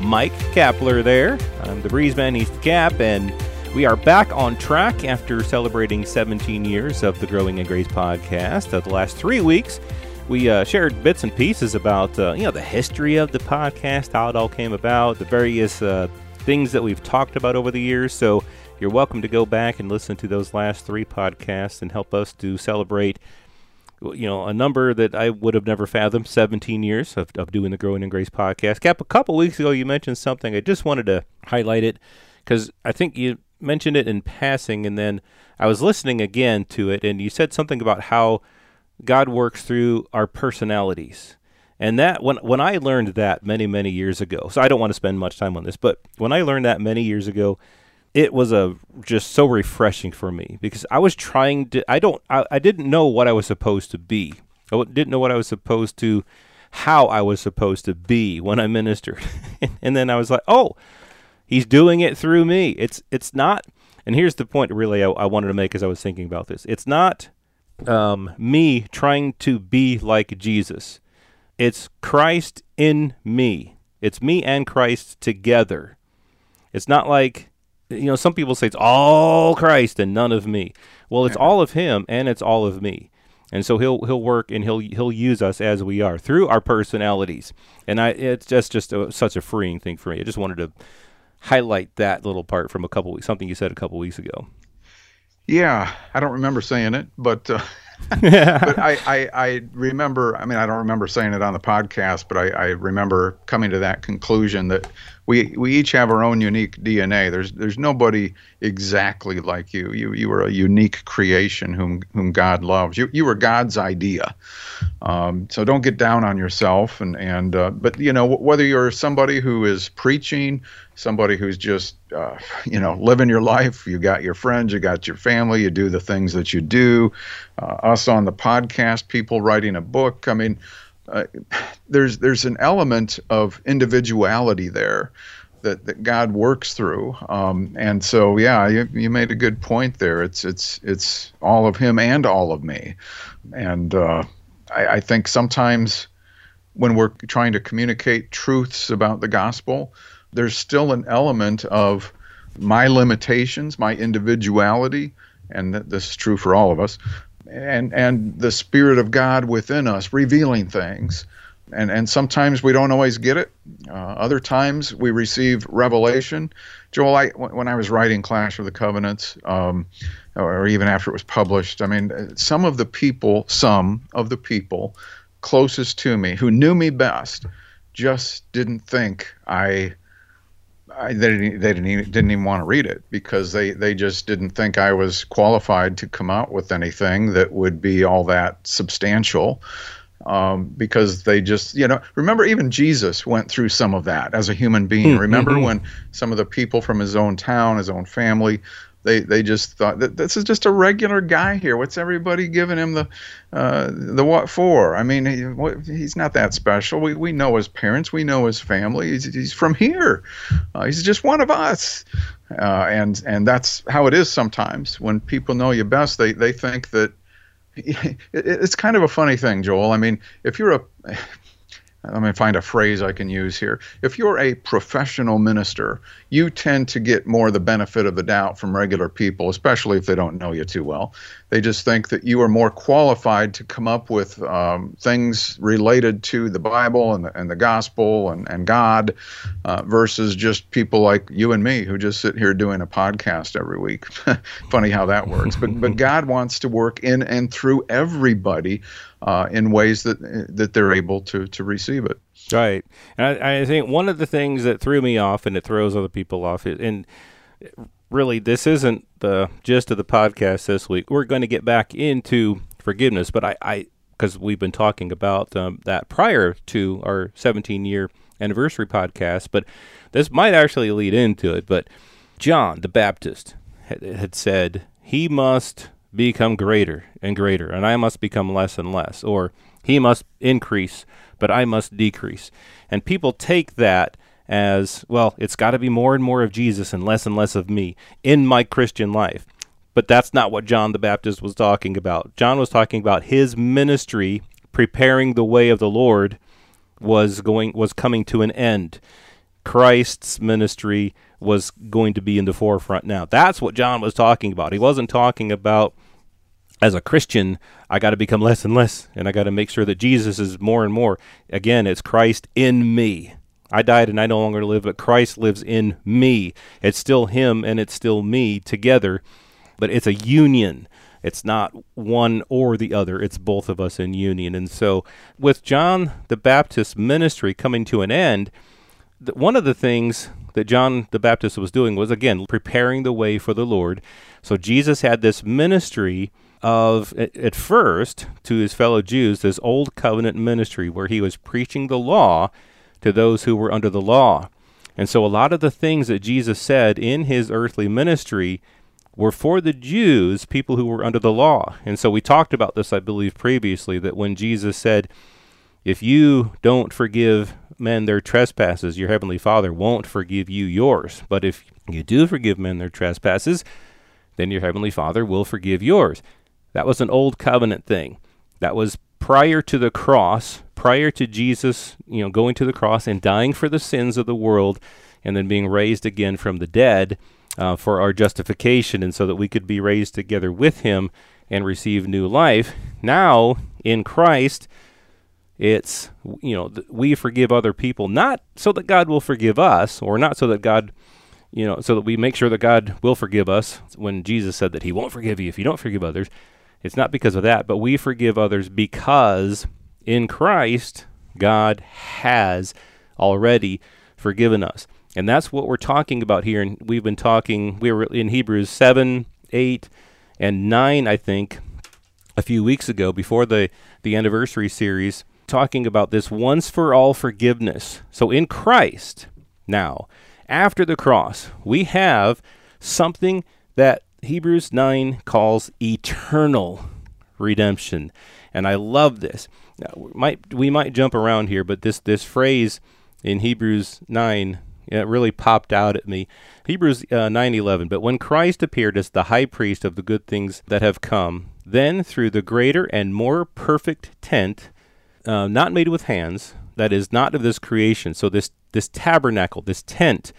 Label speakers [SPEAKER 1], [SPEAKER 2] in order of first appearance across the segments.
[SPEAKER 1] Mike Kapler there. I'm the Breezeman, he's the Cap, and we are back on track after celebrating 17 years of the Growing in Grace podcast. Uh, the last three weeks, we uh, shared bits and pieces about uh, you know the history of the podcast, how it all came about, the various uh, things that we've talked about over the years. So you're welcome to go back and listen to those last three podcasts and help us to celebrate you know, a number that I would have never fathomed 17 years of, of doing the Growing in Grace podcast. Cap, a couple weeks ago, you mentioned something. I just wanted to highlight it because I think you mentioned it in passing, and then I was listening again to it, and you said something about how God works through our personalities. And that when when I learned that many many years ago, so I don't want to spend much time on this, but when I learned that many years ago, it was a just so refreshing for me because I was trying to I don't I, I didn't know what I was supposed to be. I didn't know what I was supposed to how I was supposed to be when I ministered. and then I was like, "Oh, he's doing it through me." It's it's not and here's the point really I, I wanted to make as I was thinking about this. It's not um, me trying to be like Jesus. It's Christ in me. It's me and Christ together. It's not like you know, some people say it's all Christ and none of me. Well, it's all of Him and it's all of me. And so he'll he'll work and he'll he'll use us as we are through our personalities. And I it's just just a, such a freeing thing for me. I just wanted to highlight that little part from a couple weeks, something you said a couple weeks ago.
[SPEAKER 2] Yeah, I don't remember saying it, but uh, but I, I, I remember. I mean, I don't remember saying it on the podcast, but I, I remember coming to that conclusion that we we each have our own unique DNA. There's there's nobody exactly like you. You you were a unique creation whom whom God loves. You you were God's idea. Um, so don't get down on yourself. And and uh, but you know whether you're somebody who is preaching, somebody who's just uh, you know living your life. You got your friends, you got your family, you do the things that you do. Uh, us on the podcast, people writing a book. I mean uh, there's there's an element of individuality there that, that God works through. Um, and so, yeah, you, you made a good point there. It's it's it's all of Him and all of me. And uh, I, I think sometimes when we're trying to communicate truths about the gospel, there's still an element of my limitations, my individuality, and this is true for all of us, and and the spirit of God within us revealing things. And and sometimes we don't always get it. Uh, other times we receive revelation. Joel, I when I was writing Clash of the Covenants, um, or even after it was published, I mean, some of the people, some of the people closest to me who knew me best, just didn't think I I, they didn't, they didn't even, didn't even want to read it because they, they just didn't think I was qualified to come out with anything that would be all that substantial. Um, because they just, you know, remember even Jesus went through some of that as a human being. Mm-hmm. Remember when some of the people from his own town, his own family, they they just thought that this is just a regular guy here. What's everybody giving him the uh, the what for? I mean, he, what, he's not that special. We we know his parents, we know his family. He's, he's from here. Uh, he's just one of us. Uh, and and that's how it is sometimes when people know you best. They they think that it's kind of a funny thing, Joel. I mean, if you're a let me find a phrase I can use here. If you're a professional minister, you tend to get more the benefit of the doubt from regular people, especially if they don't know you too well. They just think that you are more qualified to come up with um, things related to the Bible and the, and the gospel and, and God uh, versus just people like you and me who just sit here doing a podcast every week. Funny how that works. But, but God wants to work in and through everybody uh, in ways that that they're able to to receive it.
[SPEAKER 1] Right, and I, I, think one of the things that threw me off and it throws other people off, is, and really this isn't the gist of the podcast this week. We're going to get back into forgiveness, but I, I because we've been talking about um, that prior to our 17 year anniversary podcast, but this might actually lead into it. But John the Baptist had, had said, He must become greater and greater, and I must become less and less, or He must increase, but I must decrease. And people take that as, well, it's got to be more and more of Jesus and less and less of me in my Christian life. But that's not what John the Baptist was talking about. John was talking about his ministry preparing the way of the Lord was going was coming to an end. Christ's ministry was going to be in the forefront now. That's what John was talking about. He wasn't talking about as a Christian, I got to become less and less, and I got to make sure that Jesus is more and more. Again, it's Christ in me. I died and I no longer live, but Christ lives in me. It's still Him and it's still me together, but it's a union. It's not one or the other, it's both of us in union. And so, with John the Baptist's ministry coming to an end, one of the things that John the Baptist was doing was, again, preparing the way for the Lord. So, Jesus had this ministry of, at first, to his fellow Jews, this old covenant ministry where he was preaching the law to those who were under the law. And so, a lot of the things that Jesus said in his earthly ministry were for the Jews, people who were under the law. And so we talked about this, I believe, previously, that when Jesus said, If you don't forgive men their trespasses, your heavenly Father won't forgive you yours. But if you do forgive men their trespasses, then your heavenly Father will forgive yours. That was an old covenant thing. That was prior to the cross, prior to Jesus, you know, going to the cross and dying for the sins of the world and then being raised again from the dead uh, for our justification and so that we could be raised together with him and receive new life. Now, in Christ, it's, you know, th- we forgive other people not so that God will forgive us or not so that God, you know, so that we make sure that God will forgive us when Jesus said that he won't forgive you if you don't forgive others. It's not because of that, but we forgive others because in Christ, God has already forgiven us. And that's what we're talking about here. And we've been talking, we were in Hebrews 7, 8, and 9, I think, a few weeks ago before the, the anniversary series, talking about this once for all forgiveness. So in Christ, now, after the cross, we have something that Hebrews 9 calls eternal redemption. And I love this. Now, we might we might jump around here, but this this phrase in Hebrews 9 it really popped out at me. Hebrews uh, 9:11. But when Christ appeared as the high priest of the good things that have come, then through the greater and more perfect tent, uh, not made with hands, that is not of this creation. So this this tabernacle, this tent,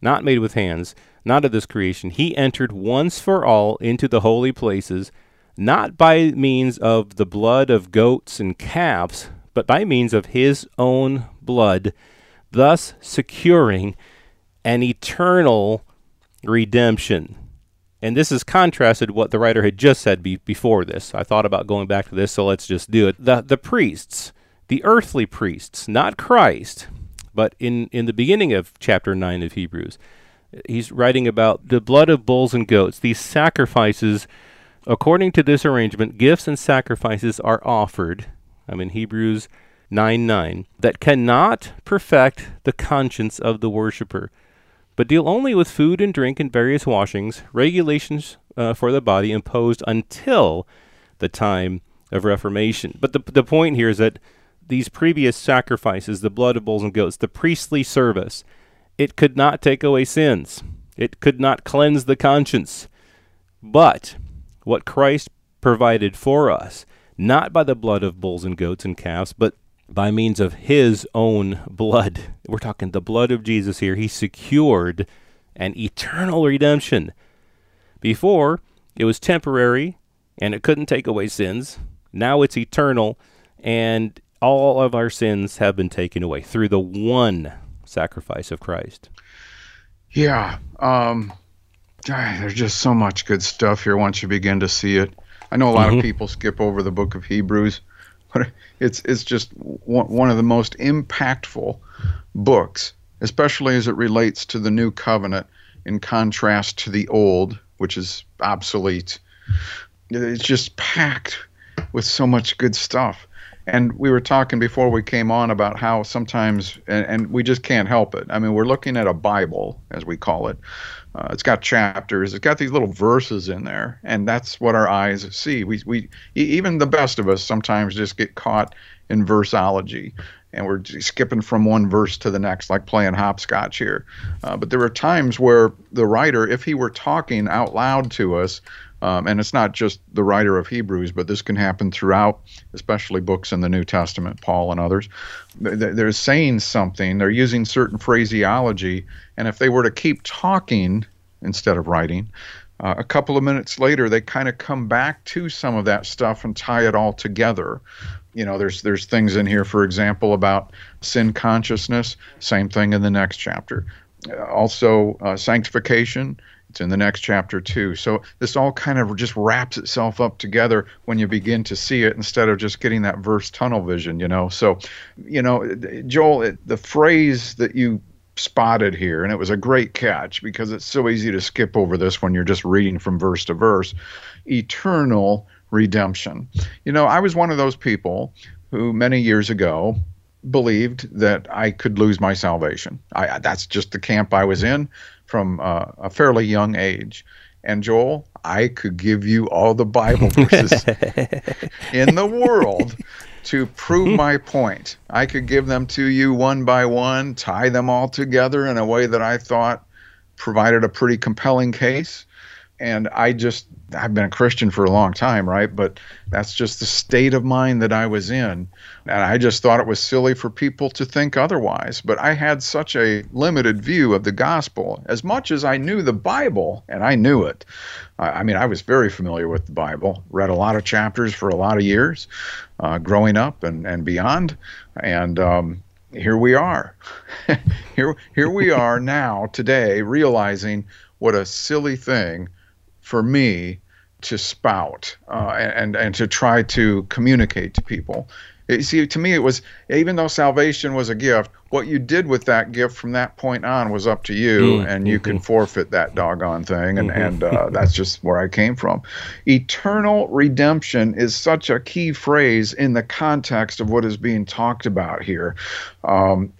[SPEAKER 1] not made with hands, not of this creation, he entered once for all into the holy places, not by means of the blood of goats and calves, but by means of his own blood thus securing an eternal redemption. And this is contrasted what the writer had just said be- before this. I thought about going back to this, so let's just do it. The, the priests, the earthly priests, not Christ, but in, in the beginning of chapter 9 of Hebrews, he's writing about the blood of bulls and goats. These sacrifices, according to this arrangement, gifts and sacrifices are offered. I'm in Hebrews 9 9, that cannot perfect the conscience of the worshipper, but deal only with food and drink and various washings, regulations uh, for the body imposed until the time of Reformation. But the, the point here is that these previous sacrifices, the blood of bulls and goats, the priestly service, it could not take away sins. It could not cleanse the conscience. But what Christ provided for us, not by the blood of bulls and goats and calves, but by means of his own blood. We're talking the blood of Jesus here. He secured an eternal redemption. Before, it was temporary and it couldn't take away sins. Now it's eternal and all of our sins have been taken away through the one sacrifice of Christ.
[SPEAKER 2] Yeah. Um, there's just so much good stuff here once you begin to see it. I know a lot mm-hmm. of people skip over the book of Hebrews but it's it's just one of the most impactful books, especially as it relates to the new covenant in contrast to the old, which is obsolete. It's just packed with so much good stuff. And we were talking before we came on about how sometimes, and, and we just can't help it. I mean, we're looking at a Bible, as we call it. Uh, it's got chapters. It's got these little verses in there, and that's what our eyes see. We, we, even the best of us sometimes just get caught in versology and we're skipping from one verse to the next, like playing hopscotch here. Uh, but there are times where the writer, if he were talking out loud to us, um, and it's not just the writer of Hebrews, but this can happen throughout, especially books in the New Testament, Paul and others. They're saying something, they're using certain phraseology, and if they were to keep talking instead of writing, uh, a couple of minutes later, they kind of come back to some of that stuff and tie it all together. You know, there's there's things in here, for example, about sin consciousness. Same thing in the next chapter. Uh, also, uh, sanctification it's in the next chapter too. So this all kind of just wraps itself up together when you begin to see it instead of just getting that verse tunnel vision, you know. So, you know, Joel, it, the phrase that you spotted here, and it was a great catch because it's so easy to skip over this when you're just reading from verse to verse. Eternal redemption. You know, I was one of those people who many years ago believed that I could lose my salvation. I, that's just the camp I was in from uh, a fairly young age. And Joel, I could give you all the Bible verses in the world to prove my point. I could give them to you one by one, tie them all together in a way that I thought provided a pretty compelling case and I just I've been a Christian for a long time, right? But that's just the state of mind that I was in. And I just thought it was silly for people to think otherwise. But I had such a limited view of the gospel. As much as I knew the Bible, and I knew it, I mean, I was very familiar with the Bible, read a lot of chapters for a lot of years uh, growing up and, and beyond. And, um, here we are. here, here we are now, today, realizing what a silly thing for me to spout uh, and and to try to communicate to people. You see, to me, it was even though salvation was a gift, what you did with that gift from that point on was up to you, mm, and you mm-hmm. can forfeit that doggone thing, and mm-hmm. and uh, that's just where I came from. Eternal redemption is such a key phrase in the context of what is being talked about here. Um,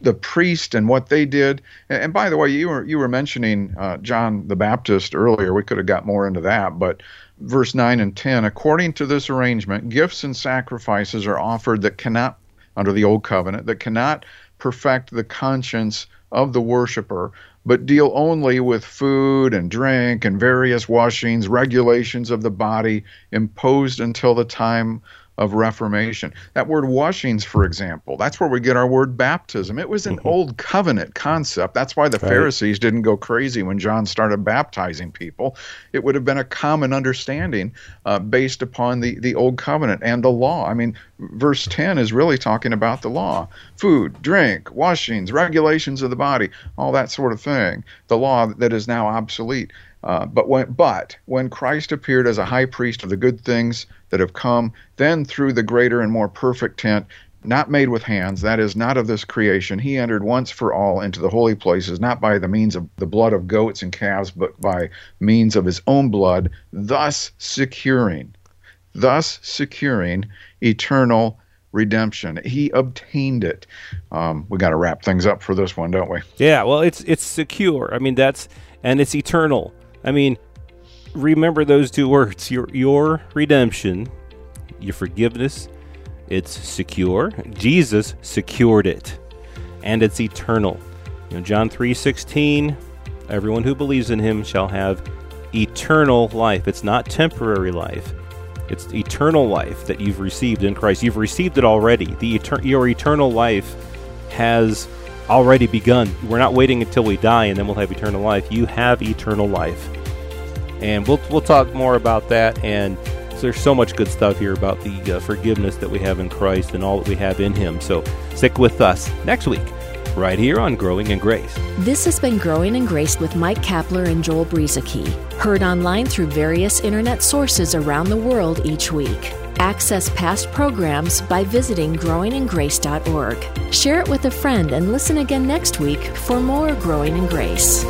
[SPEAKER 2] the priest and what they did. And, by the way, you were you were mentioning uh, John the Baptist earlier. We could have got more into that, but verse 9 and 10 according to this arrangement gifts and sacrifices are offered that cannot under the old covenant that cannot perfect the conscience of the worshiper but deal only with food and drink and various washings regulations of the body imposed until the time of reformation. That word washings, for example, that's where we get our word baptism. It was an mm-hmm. old covenant concept. That's why the right. Pharisees didn't go crazy when John started baptizing people. It would have been a common understanding uh, based upon the, the old covenant and the law. I mean, verse 10 is really talking about the law food, drink, washings, regulations of the body, all that sort of thing. The law that is now obsolete. Uh, but when but when Christ appeared as a high priest of the good things that have come, then through the greater and more perfect tent, not made with hands, that is, not of this creation, he entered once for all into the holy places, not by the means of the blood of goats and calves, but by means of his own blood, thus securing, thus securing eternal redemption. He obtained it. Um, we got to wrap things up for this one, don't we?
[SPEAKER 1] Yeah. Well, it's it's secure. I mean, that's and it's eternal. I mean, remember those two words your, your redemption, your forgiveness, it's secure. Jesus secured it, and it's eternal. You know, John 3 16, everyone who believes in him shall have eternal life. It's not temporary life. It's eternal life that you've received in Christ. You've received it already. The etern- your eternal life has already begun. We're not waiting until we die and then we'll have eternal life. You have eternal life and we'll we'll talk more about that. And so there's so much good stuff here about the uh, forgiveness that we have in Christ and all that we have in Him. So stick with us next week. Right here on Growing in Grace.
[SPEAKER 3] This has been Growing in Grace with Mike Kapler and Joel Brueseke. Heard online through various internet sources around the world each week. Access past programs by visiting growingingrace.org. Share it with a friend and listen again next week for more Growing in Grace.